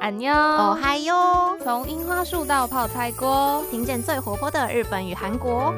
安妞哦嗨哟！从樱花树到泡菜锅，听见最活泼的日本与韩国。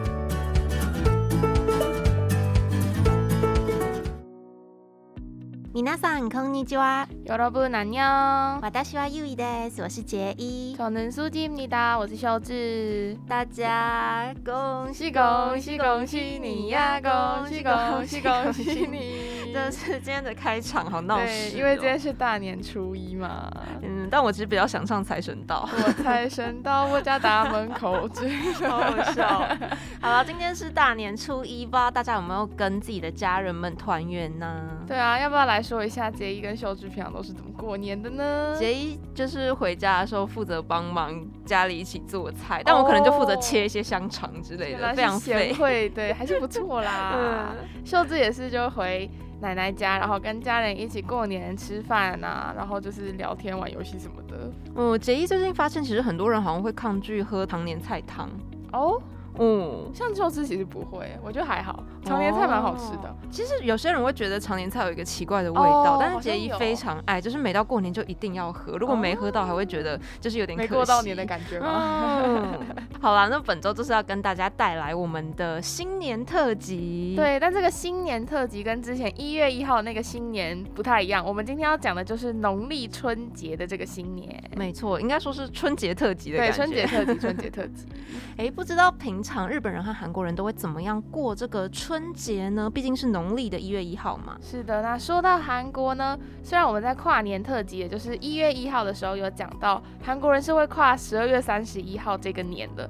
皆さんこんにちは。 여러분안녕。私はゆいです。我是杰一。 저는수지입니다。我是秀智。大家恭喜恭喜恭喜你呀！恭喜恭喜恭喜你！ 这是今天的开场，好闹对，事、哦。因为今天是大年初一嘛。嗯，但我其实比较想唱财神到。我财神到我家大门口，真 好好笑。好了，今天是大年初一，不知道大家有没有跟自己的家人们团圆呢？对啊，要不要来说一下杰一跟秀智平常都是怎么过年的呢？杰一就是回家的时候负责帮忙家里一起做菜，但我可能就负责切一些香肠之类的，哦、非常贤惠，对，还是不错啦。嗯、秀智也是就回奶奶家，然后跟家人一起过年吃饭啊，然后就是聊天、玩游戏什么的。嗯，杰一最近发现，其实很多人好像会抗拒喝糖年菜汤哦。嗯，像寿司其实不会，我觉得还好，常年菜蛮好吃的、哦。其实有些人会觉得常年菜有一个奇怪的味道，哦、但是杰一非常爱，就是每到过年就一定要喝，如果没喝到还会觉得就是有点没过到年的感觉吗？嗯、好啦，那本周就是要跟大家带来我们的新年特辑。对，但这个新年特辑跟之前一月一号那个新年不太一样，我们今天要讲的就是农历春节的这个新年。没错，应该说是春节特辑的对，春节特辑，春节特辑。哎，不知道平常日本人和韩国人都会怎么样过这个春节呢？毕竟是农历的一月一号嘛。是的，那说到韩国呢，虽然我们在跨年特辑，也就是一月一号的时候有讲到，韩国人是会跨十二月三十一号这个年的，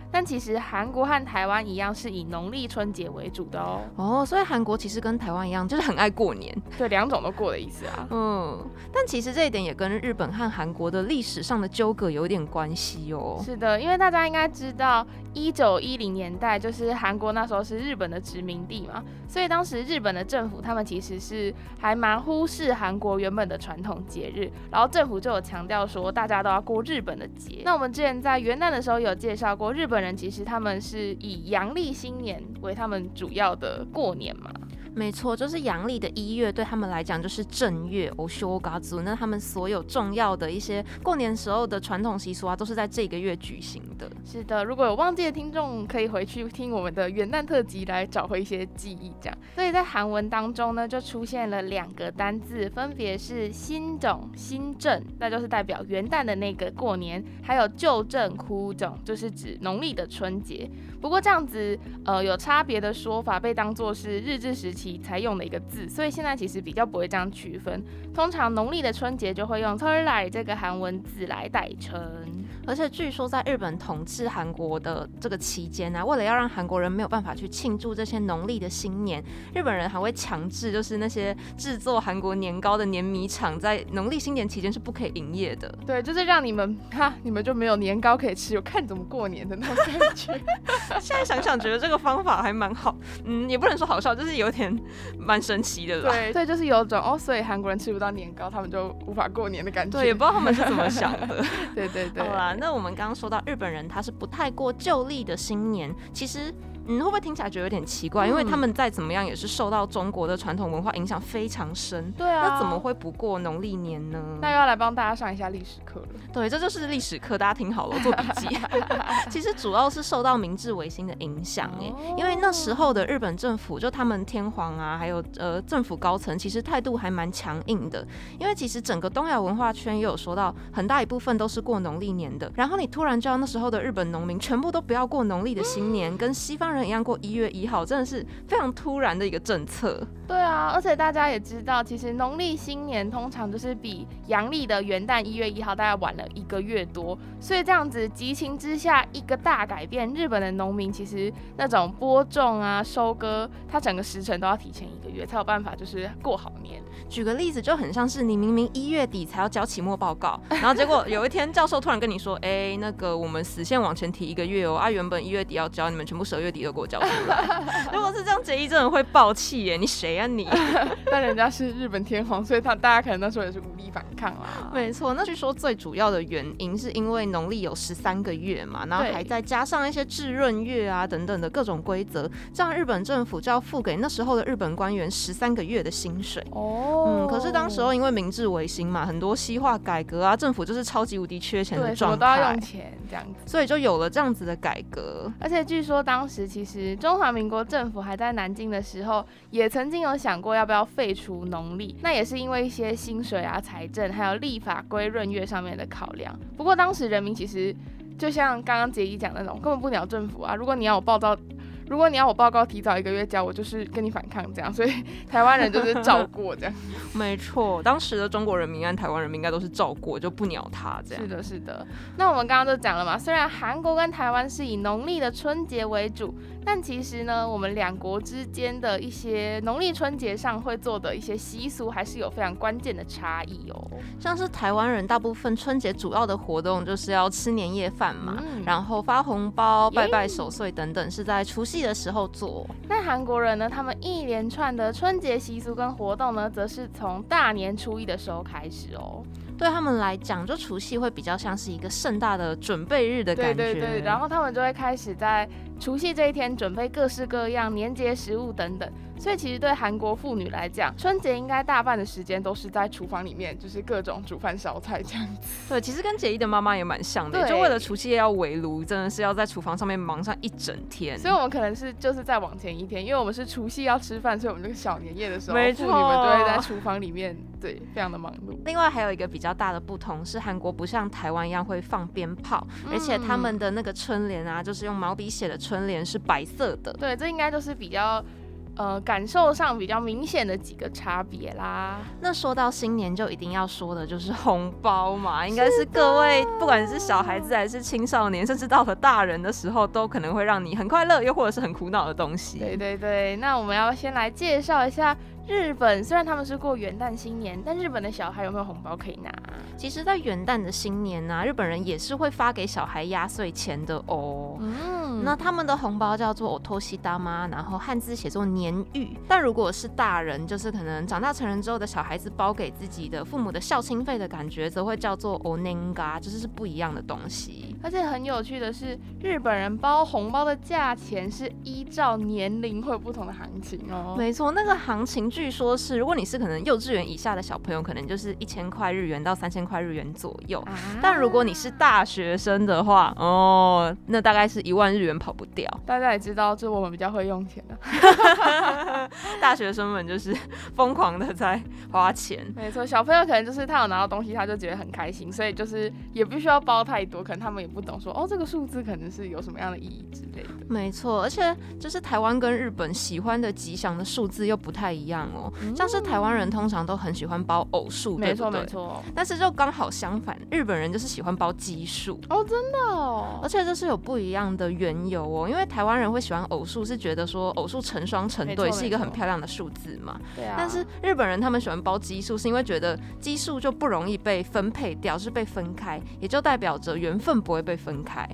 但其实韩国和台湾一样是以农历春节为主的哦。哦，所以韩国其实跟台湾一样，就是很爱过年。对，两种都过的意思啊。嗯，但其实这一点也跟日本和韩国的历史上的纠葛有点关系哦。是的，因为大家应该知道，一九一零年代就是韩国那时候是日本的殖民地嘛，所以当时日本的政府他们其实是还蛮忽视韩国原本的传统节日，然后政府就有强调说大家都要过日本的节。那我们之前在元旦的时候有介绍过，日本人其实他们是以阳历新年为他们主要的过年嘛。没错，就是阳历的一月，对他们来讲就是正月哦，修嘎族。那他们所有重要的一些过年时候的传统习俗啊，都是在这个月举行的。是的，如果有忘记的听众，可以回去听我们的元旦特辑来找回一些记忆。这样，所以在韩文当中呢，就出现了两个单字，分别是新种、新正，那就是代表元旦的那个过年；还有旧正、枯种，就是指农历的春节。不过这样子，呃，有差别的说法被当作是日治时期才用的一个字，所以现在其实比较不会这样区分。通常农历的春节就会用 t e r l a 这个韩文字来代称。而且据说在日本统治韩国的这个期间呢、啊，为了要让韩国人没有办法去庆祝这些农历的新年，日本人还会强制就是那些制作韩国年糕的碾米厂在农历新年期间是不可以营业的。对，就是让你们哈，你们就没有年糕可以吃，有看怎么过年的那种感觉。现在想想，觉得这个方法还蛮好，嗯，也不能说好笑，就是有点蛮神奇的啦。对，所以就是有种哦，所以韩国人吃不到年糕，他们就无法过年的感觉。对，也不知道他们是怎么想的。对对对。好啦，那我们刚刚说到日本人他是不太过旧历的新年，其实。嗯，会不会听起来觉得有点奇怪？因为他们再怎么样也是受到中国的传统文化影响非常深。对啊，那怎么会不过农历年呢？那又要来帮大家上一下历史课了。对，这就是历史课，大家听好了，做笔记。其实主要是受到明治维新的影响哎，因为那时候的日本政府，就他们天皇啊，还有呃政府高层，其实态度还蛮强硬的。因为其实整个东亚文化圈也有说到，很大一部分都是过农历年的。然后你突然叫那时候的日本农民全部都不要过农历的新年，跟西方人一样过一月一号，真的是非常突然的一个政策。对啊，而且大家也知道，其实农历新年通常就是比阳历的元旦一月一号大概晚了一个月多，所以这样子激情之下一个大改变，日本的农民其实那种播种啊、收割，他整个时辰都要提前一个月才有办法就是过好年。举个例子，就很像是你明明一月底才要交期末报告，然后结果有一天教授突然跟你说，哎，那个我们死线往前提一个月哦，啊，原本一月底要交，你们全部十二月底第二国叫出来。如果是这样，杰伊真的会爆气耶！你谁啊你？但人家是日本天皇，所以他大家可能那时候也是无力反抗啦。没错，那据说最主要的原因是因为农历有十三个月嘛，然后还再加上一些至闰月啊等等的各种规则，这样日本政府就要付给那时候的日本官员十三个月的薪水。哦，嗯，可是当时候因为明治维新嘛，很多西化改革啊，政府就是超级无敌缺钱的状态，都要用钱这样子，所以就有了这样子的改革。而且据说当时其实中华民国政府还在南京的时候，也曾经有想过要不要废除农历，那也是因为一些薪水啊、财政还有立法规闰月上面的考量。不过当时人民其实就像刚刚杰伊讲的那种，根本不鸟政府啊。如果你要我报道。如果你要我报告提早一个月交，我就是跟你反抗这样，所以台湾人就是照过这样。没错，当时的中国人民跟台湾人民应该都是照过，就不鸟他这样。是的，是的。那我们刚刚都讲了嘛，虽然韩国跟台湾是以农历的春节为主。但其实呢，我们两国之间的一些农历春节上会做的一些习俗，还是有非常关键的差异哦。像是台湾人大部分春节主要的活动就是要吃年夜饭嘛，然后发红包、拜拜守岁等等，是在除夕的时候做。那韩国人呢，他们一连串的春节习俗跟活动呢，则是从大年初一的时候开始哦。对他们来讲，就除夕会比较像是一个盛大的准备日的感觉。对对对，然后他们就会开始在除夕这一天准备各式各样年节食物等等。所以其实对韩国妇女来讲，春节应该大半的时间都是在厨房里面，就是各种煮饭烧菜这样子。对，其实跟杰伊的妈妈也蛮像的，就为了除夕夜要围炉，真的是要在厨房上面忙上一整天。所以我们可能是就是再往前一天，因为我们是除夕要吃饭，所以我们这个小年夜的时候，妇女们就会在厨房里面，对，非常的忙碌。另外还有一个比较大的不同是，韩国不像台湾一样会放鞭炮，而且他们的那个春联啊，就是用毛笔写的春联是白色的。对，这应该就是比较。呃，感受上比较明显的几个差别啦。那说到新年，就一定要说的就是红包嘛，应该是各位不管是小孩子还是青少年，甚至到了大人的时候，都可能会让你很快乐，又或者是很苦恼的东西。对对对，那我们要先来介绍一下。日本虽然他们是过元旦新年，但日本的小孩有没有红包可以拿？其实，在元旦的新年呢，日本人也是会发给小孩压岁钱的哦。嗯，那他们的红包叫做 otoshi dama，然后汉字写作年玉。但如果是大人，就是可能长大成人之后的小孩子包给自己的父母的孝亲费的感觉，则会叫做 onenga，就是是不一样的东西。而且很有趣的是，日本人包红包的价钱是依照年龄会有不同的行情哦。没错，那个行情。据说是，如果你是可能幼稚园以下的小朋友，可能就是一千块日元到三千块日元左右。但如果你是大学生的话，哦，那大概是一万日元跑不掉。大家也知道，就我们比较会用钱的，大学生们就是疯狂的在花钱。没错，小朋友可能就是他有拿到东西，他就觉得很开心，所以就是也不需要包太多，可能他们也不懂说哦，这个数字可能是有什么样的意义之类的。没错，而且就是台湾跟日本喜欢的吉祥的数字又不太一样。哦，像是台湾人通常都很喜欢包偶数，没错没错。但是就刚好相反，日本人就是喜欢包奇数哦，真的哦。而且这是有不一样的缘由哦，因为台湾人会喜欢偶数，是觉得说偶数成双成对是一个很漂亮的数字嘛。对啊。但是日本人他们喜欢包奇数，是因为觉得奇数就不容易被分配掉，是被分开，也就代表着缘分不会被分开。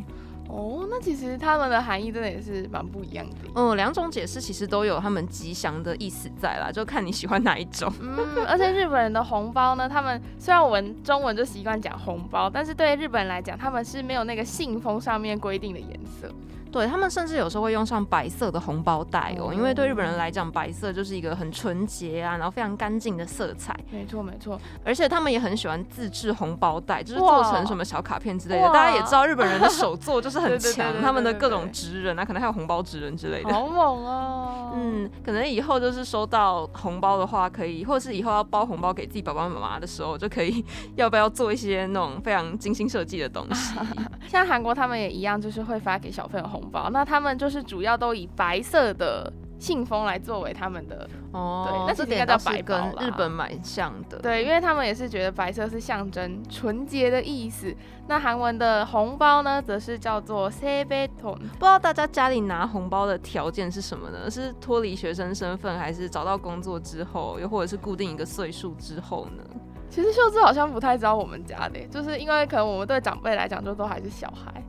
哦，那其实他们的含义真的也是蛮不一样的。嗯，两种解释其实都有他们吉祥的意思在啦，就看你喜欢哪一种。嗯，而且日本人的红包呢，他们虽然我们中文就习惯讲红包，但是对日本人来讲，他们是没有那个信封上面规定的颜色。对他们甚至有时候会用上白色的红包袋哦，因为对日本人来讲，白色就是一个很纯洁啊，然后非常干净的色彩。没错没错，而且他们也很喜欢自制红包袋，就是做成什么小卡片之类的。大家也知道日本人的手作就是很 强，他们的各种职人啊，可能还有红包职人之类的。好猛哦！嗯，可能以后就是收到红包的话，可以，或者是以后要包红包给自己爸爸妈妈的时候，就可以要不要做一些那种非常精心设计的东西。像韩国他们也一样，就是会发给小朋友红红包那他们就是主要都以白色的信封来作为他们的哦那这个应该叫白跟日本蛮像的。对因为他们也是觉得白色是象征纯洁的意思。那韩文的红包呢则是叫做 cvton 不知道大家家里拿红包的条件是什么呢？是脱离学生身份还是找到工作之后又或者是固定一个岁数之后呢？其实秀智好像不太知道我们家的就是因为可能我们对长辈来讲就都还是小孩。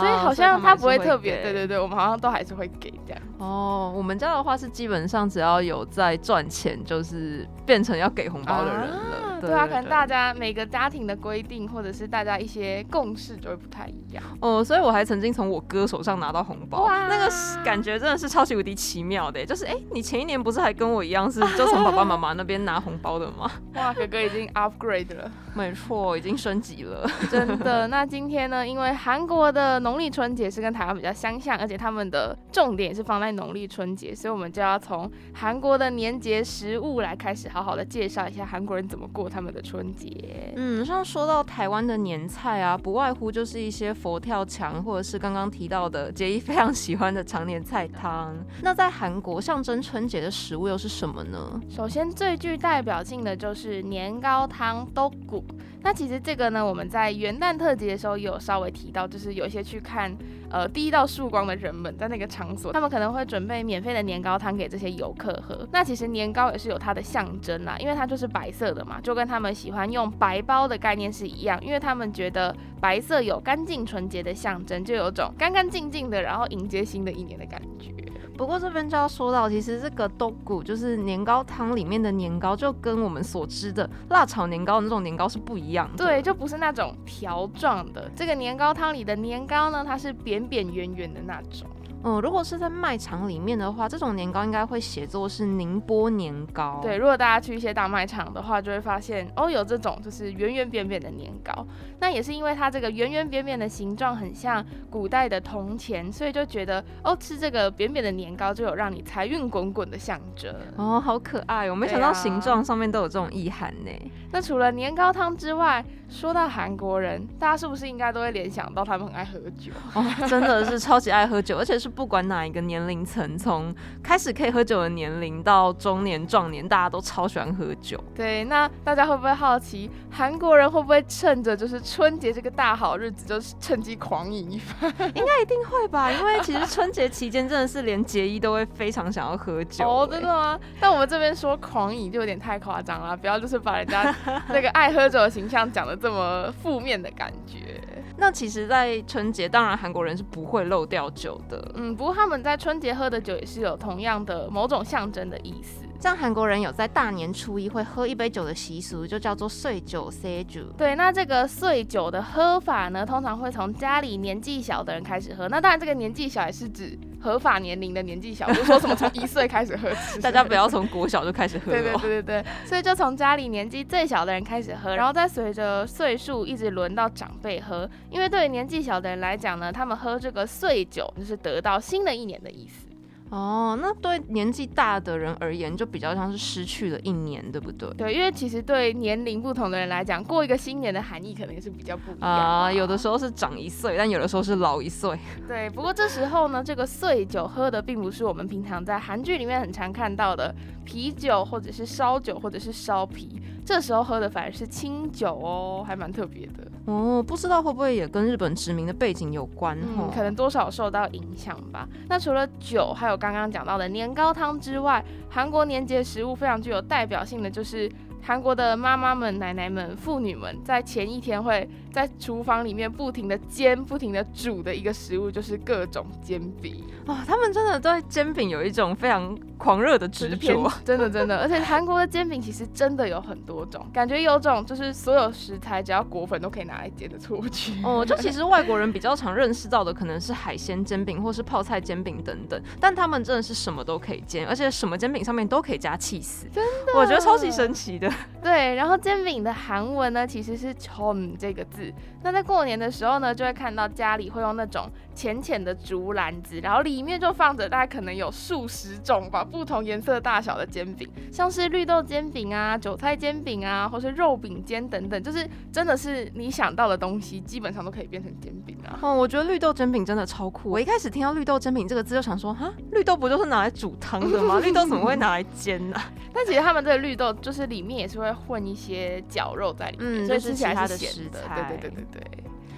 所以好像他不会特别，对对对，我们好像都还是会给这样。哦，我们家的话是基本上只要有在赚钱，就是变成要给红包的人了。对啊，可能大家每个家庭的规定或者是大家一些共识就会不太一样。哦，所以我还曾经从我哥手上拿到红包，那个感觉真的是超级无敌奇妙的。就是哎，你前一年不是还跟我一样是 就从爸爸妈妈那边拿红包的吗？哇，哥哥已经 upgrade 了，没错，已经升级了，真的。那今天呢，因为韩国的农历春节是跟台湾比较相像，而且他们的重点也是放在农历春节，所以我们就要从韩国的年节食物来开始，好好的介绍一下韩国人怎么过他们的春节。嗯，像说到台湾的年菜啊，不外乎就是一些佛跳墙，或者是刚刚提到的杰伊非常喜欢的常年菜汤。那在韩国象征春节的食物又是什么呢？首先最具代表性的就是年糕汤豆骨。那其实这个呢，我们在元旦特辑的时候有稍微提到，就是有一些去看呃第一道曙光的人们在那个场所，他们可能会准备免费的年糕汤给这些游客喝。那其实年糕也是有它的象征啦，因为它就是白色的嘛，就跟他们喜欢用白包的概念是一样，因为他们觉得白色有干净纯洁的象征，就有种干干净净的，然后迎接新的一年的感觉。不过这边就要说到，其实这个豆谷就是年糕汤里面的年糕，就跟我们所知的辣炒年糕的那种年糕是不一样的。对，就不是那种条状的。这个年糕汤里的年糕呢，它是扁扁扁圆圆的那种。嗯，如果是在卖场里面的话，这种年糕应该会写作是宁波年糕。对，如果大家去一些大卖场的话，就会发现哦，有这种就是圆圆扁扁的年糕。那也是因为它这个圆圆扁扁的形状很像古代的铜钱，所以就觉得哦，吃这个扁扁的年糕就有让你财运滚滚的象征。哦，好可爱！我没想到形状上面都有这种意涵呢。那除了年糕汤之外，说到韩国人，大家是不是应该都会联想到他们很爱喝酒？哦，真的是超级爱喝酒，而且是不管哪一个年龄层，从开始可以喝酒的年龄到中年壮年，大家都超喜欢喝酒。对，那大家会不会好奇，韩国人会不会趁着就是春节这个大好日子，就是趁机狂饮一番？应该一定会吧，因为其实春节期间真的是连节衣都会非常想要喝酒。哦，真的吗？但我们这边说狂饮就有点太夸张了，不要就是把人家那个爱喝酒的形象讲的。这么负面的感觉，那其实，在春节，当然韩国人是不会漏掉酒的。嗯，不过他们在春节喝的酒也是有同样的某种象征的意思。像韩国人有在大年初一会喝一杯酒的习俗，就叫做岁酒 say 酒。对，那这个岁酒的喝法呢，通常会从家里年纪小的人开始喝。那当然，这个年纪小也是指合法年龄的年纪小，不是说什么从一岁开始喝。大家不要从国小就开始喝。对对对对对。所以就从家里年纪最小的人开始喝，然后再随着岁数一直轮到长辈喝。因为对于年纪小的人来讲呢，他们喝这个岁酒就是得到新的一年的意思。哦，那对年纪大的人而言，就比较像是失去了一年，对不对？对，因为其实对年龄不同的人来讲，过一个新年的含义可能也是比较不一样啊。有的时候是长一岁，但有的时候是老一岁。对，不过这时候呢，这个岁酒喝的并不是我们平常在韩剧里面很常看到的啤酒，或者是烧酒，或者是烧啤。这时候喝的反而是清酒哦，还蛮特别的哦。不知道会不会也跟日本殖民的背景有关？嗯，可能多少受到影响吧。那除了酒，还有刚刚讲到的年糕汤之外，韩国年节食物非常具有代表性的就是。韩国的妈妈们、奶奶们、妇女们，在前一天会在厨房里面不停的煎、不停的煮的一个食物，就是各种煎饼啊！他们真的对煎饼有一种非常狂热的执着，真的真的。而且韩国的煎饼其实真的有很多种，感觉有种就是所有食材只要裹粉都可以拿来煎的错觉。哦，就其实外国人比较常认识到的可能是海鲜煎饼或是泡菜煎饼等等，但他们真的是什么都可以煎，而且什么煎饼上面都可以加气丝，真的，我觉得超级神奇的。对，然后煎饼的韩文呢，其实是 chom 这个字。那在过年的时候呢，就会看到家里会用那种。浅浅的竹篮子，然后里面就放着大概可能有数十种吧，不同颜色大小的煎饼，像是绿豆煎饼啊、韭菜煎饼啊，或是肉饼煎等等，就是真的是你想到的东西，基本上都可以变成煎饼啊。哦，我觉得绿豆煎饼真的超酷。我一开始听到绿豆煎饼这个字，就想说，哈，绿豆不就是拿来煮汤的吗？绿豆怎么会拿来煎呢？但其实他们这个绿豆就是里面也是会混一些绞肉在里面，所以吃起来是咸的。对对对对对。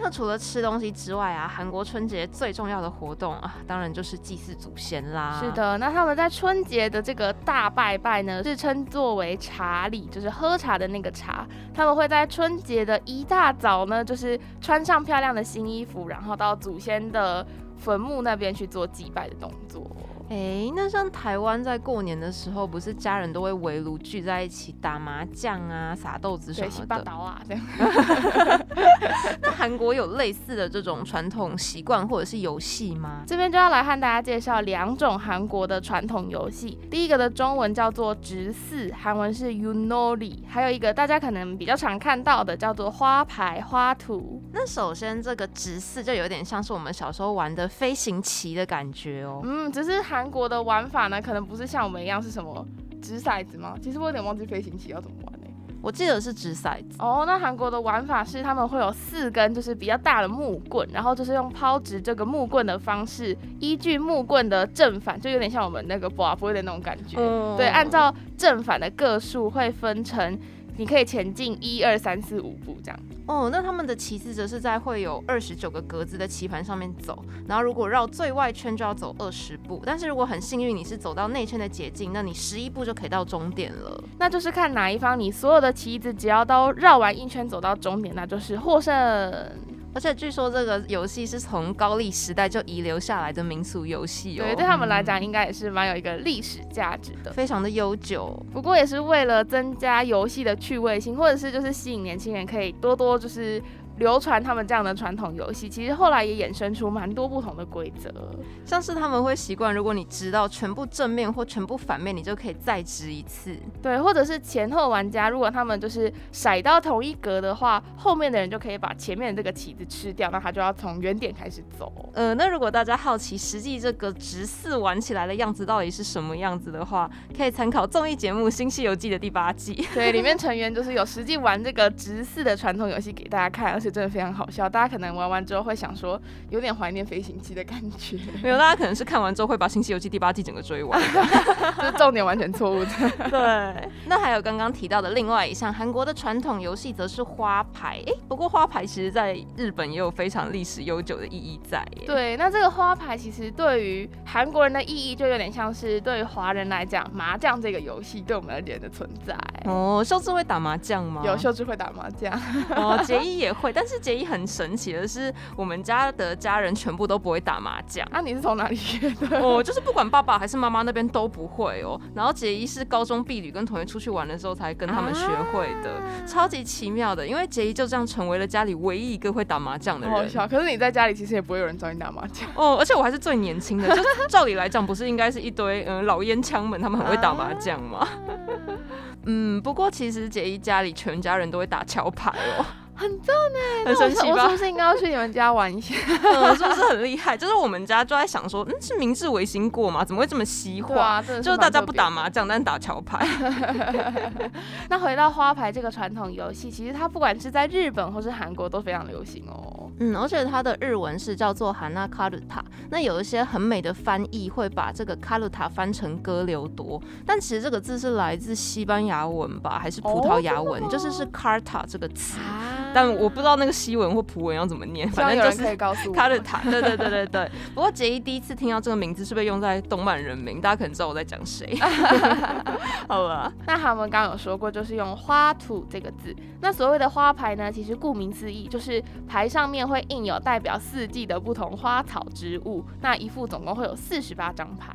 那除了吃东西之外啊，韩国春节最重要的活动啊，当然就是祭祀祖先啦。是的，那他们在春节的这个大拜拜呢，是称作为茶礼，就是喝茶的那个茶。他们会在春节的一大早呢，就是穿上漂亮的新衣服，然后到祖先的坟墓那边去做祭拜的动作。哎，那像台湾在过年的时候，不是家人都会围炉聚在一起打麻将啊、撒豆子什么的啊？这样。那韩国有类似的这种传统习惯或者是游戏吗？这边就要来和大家介绍两种韩国的传统游戏。第一个的中文叫做直四，韩文是 Unori，还有一个大家可能比较常看到的叫做花牌花图。那首先这个直四就有点像是我们小时候玩的飞行棋的感觉哦。嗯，只是。韩国的玩法呢，可能不是像我们一样是什么掷骰子吗？其实我有点忘记飞行棋要怎么玩呢。我记得是掷骰子。哦，那韩国的玩法是他们会有四根就是比较大的木棍，然后就是用抛掷这个木棍的方式，依据木棍的正反，就有点像我们那个波波的那种感觉。对，按照正反的个数会分成。你可以前进一二三四五步这样哦。那他们的棋子则是在会有二十九个格子的棋盘上面走，然后如果绕最外圈就要走二十步，但是如果很幸运你是走到内圈的捷径，那你十一步就可以到终点了。那就是看哪一方，你所有的棋子只要都绕完一圈走到终点，那就是获胜。而且据说这个游戏是从高丽时代就遗留下来的民俗游戏哦，对，对他们来讲应该也是蛮有一个历史价值的，非常的悠久。不过也是为了增加游戏的趣味性，或者是就是吸引年轻人，可以多多就是。流传他们这样的传统游戏，其实后来也衍生出蛮多不同的规则，像是他们会习惯，如果你知道全部正面或全部反面，你就可以再掷一次。对，或者是前后玩家，如果他们就是骰到同一格的话，后面的人就可以把前面的这个棋子吃掉，那他就要从原点开始走。呃，那如果大家好奇实际这个直四玩起来的样子到底是什么样子的话，可以参考综艺节目《新西游记》的第八季。对，里面成员就是有实际玩这个直四的传统游戏给大家看。是真的非常好笑，大家可能玩完之后会想说，有点怀念飞行器的感觉。没有，大家可能是看完之后会把《新西游记》第八季整个追完，就是重点完全错误的。对，那还有刚刚提到的另外一项韩国的传统游戏，则是花牌。哎，不过花牌其实在日本也有非常历史悠久的意义在。对，那这个花牌其实对于韩国人的意义，就有点像是对于华人来讲，麻将这个游戏对我们而言的存在。哦，秀智会打麻将吗？有，秀智会打麻将。哦，杰伊也会。但是杰伊很神奇的是，我们家的家人全部都不会打麻将。啊，你是从哪里学的？哦，就是不管爸爸还是妈妈那边都不会哦。然后杰伊是高中毕旅跟同学出去玩的时候才跟他们学会的，超级奇妙的。因为杰伊就这样成为了家里唯一一个会打麻将的人。好笑。可是你在家里其实也不会有人找你打麻将哦。而且我还是最年轻的，就 照理来讲，不是应该是一堆嗯老烟枪们他们很会打麻将吗？嗯，不过其实杰伊家里全家人都会打桥牌哦。很赞呢，很神奇吧？我是不是应该要去你们家玩一下？是不是很厉害？就是我们家就在想说，嗯，是明治维新过吗？怎么会这么西化？就是大家不打麻将，但打桥牌。那回到花牌这个传统游戏，其实它不管是在日本或是韩国都非常流行哦。嗯，而且它的日文是叫做哈纳卡鲁塔。那有一些很美的翻译会把这个卡鲁塔翻成哥留多，但其实这个字是来自西班牙文吧，还是葡萄牙文？就是是卡塔这个词。但我不知道那个西文或葡文要怎么念，反正就是他的塔。对对对对对。不过杰伊第一次听到这个名字是被用在动漫人名，大家可能知道我在讲谁。好吧，那他们刚刚有说过，就是用花土这个字。那所谓的花牌呢，其实顾名思义，就是牌上面会印有代表四季的不同花草植物。那一副总共会有四十八张牌。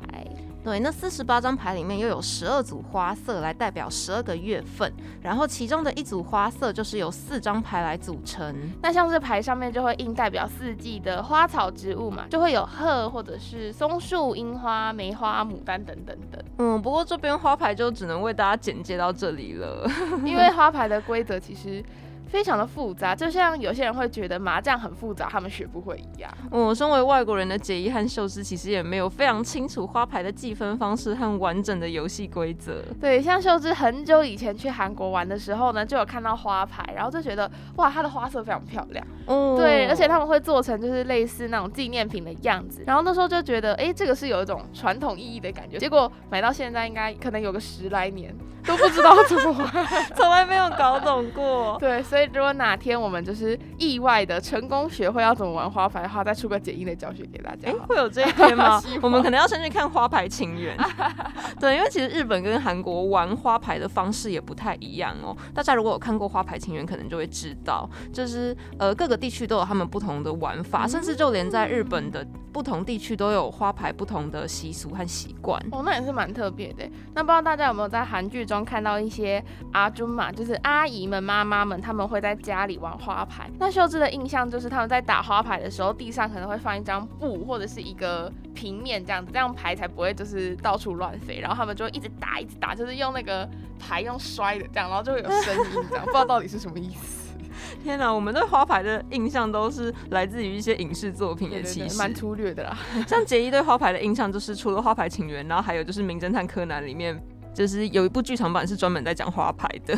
对，那四十八张牌里面又有十二组花色来代表十二个月份，然后其中的一组花色就是由四张牌来组成。那像是牌上面就会印代表四季的花草植物嘛，就会有鹤或者是松树、樱花、梅花、牡丹等等等。嗯，不过这边花牌就只能为大家简介到这里了，因为花牌的规则其实。非常的复杂，就像有些人会觉得麻将很复杂，他们学不会一样。我身为外国人的杰伊和秀芝，其实也没有非常清楚花牌的计分方式和完整的游戏规则。对，像秀芝很久以前去韩国玩的时候呢，就有看到花牌，然后就觉得哇，它的花色非常漂亮。哦。对，而且他们会做成就是类似那种纪念品的样子，然后那时候就觉得，哎，这个是有一种传统意义的感觉。结果买到现在，应该可能有个十来年都不知道怎么玩，从来没有搞懂过。对，所以。所以如果哪天我们就是意外的成功学会要怎么玩花牌的话，再出个简易的教学给大家。哎，会有这一天吗 我们可能要先去看花牌情缘。对，因为其实日本跟韩国玩花牌的方式也不太一样哦。大家如果有看过花牌情缘，可能就会知道，就是呃各个地区都有他们不同的玩法，甚至就连在日本的不同地区都有花牌不同的习俗和习惯。哦，那也是蛮特别的。那不知道大家有没有在韩剧中看到一些阿尊嘛，就是阿姨们、妈妈们，他们会在家里玩花牌。那秀智的印象就是他们在打花牌的时候，地上可能会放一张布或者是一个平面这样子，这样牌才不会就是到处乱飞。然后他们就一直打，一直打，就是用那个牌用摔的这样，然后就会有声音这样，不知道到底是什么意思。天哪，我们对花牌的印象都是来自于一些影视作品的，其实蛮粗略的啦。像杰伊对花牌的印象，就是除了花牌情缘，然后还有就是名侦探柯南里面。就是有一部剧场版是专门在讲花牌的，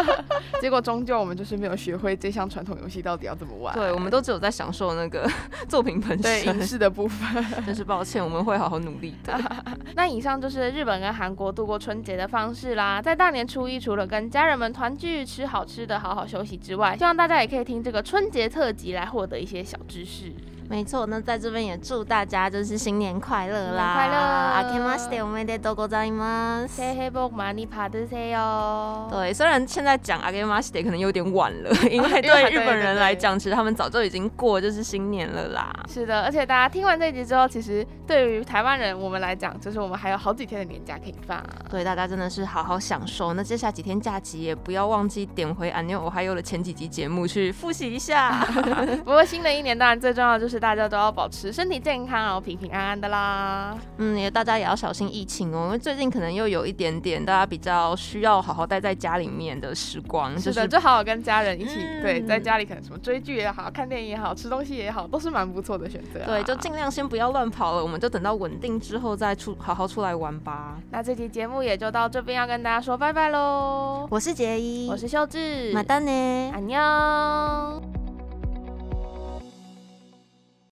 结果终究我们就是没有学会这项传统游戏到底要怎么玩。对，我们都只有在享受那个作品本身影视的部分。真是抱歉，我们会好好努力的。那以上就是日本跟韩国度过春节的方式啦。在大年初一，除了跟家人们团聚、吃好吃的、好好休息之外，希望大家也可以听这个春节特辑来获得一些小知识。没错，那在这边也祝大家就是新年快乐啦。快乐，OK，MASH，DAY，O'MAYDAY，DO GO ZA M A S，SAY HEY BOOM，MONEY PARDY，SAY YOU。对，虽然现在讲 OK，MASH DAY 可能有点晚了，因为对日本人来讲，其实他们早就已经过就是新年了啦。是的，而且大家听完这一集之后，其实对于台湾人我们来讲，就是我们还有好几天的年假可以放对，所以大家真的是好好享受。那接下几天假期也不要忘记点回 ANNUAL，还有了前几集节目去复习一下。不过新的一年当然最重要就是。就是大家都要保持身体健康，然后平平安安的啦。嗯，也大家也要小心疫情哦，因为最近可能又有一点点大家比较需要好好待在家里面的时光。是的，就好好跟家人一起，对，在家里可能什么追剧也好看电影也好吃东西也好，都是蛮不错的选择。对，就尽量先不要乱跑了，我们就等到稳定之后再出好好出来玩吧。那这期节目也就到这边，要跟大家说拜拜喽。我是杰一，我是秀智，马丹呢，安妞。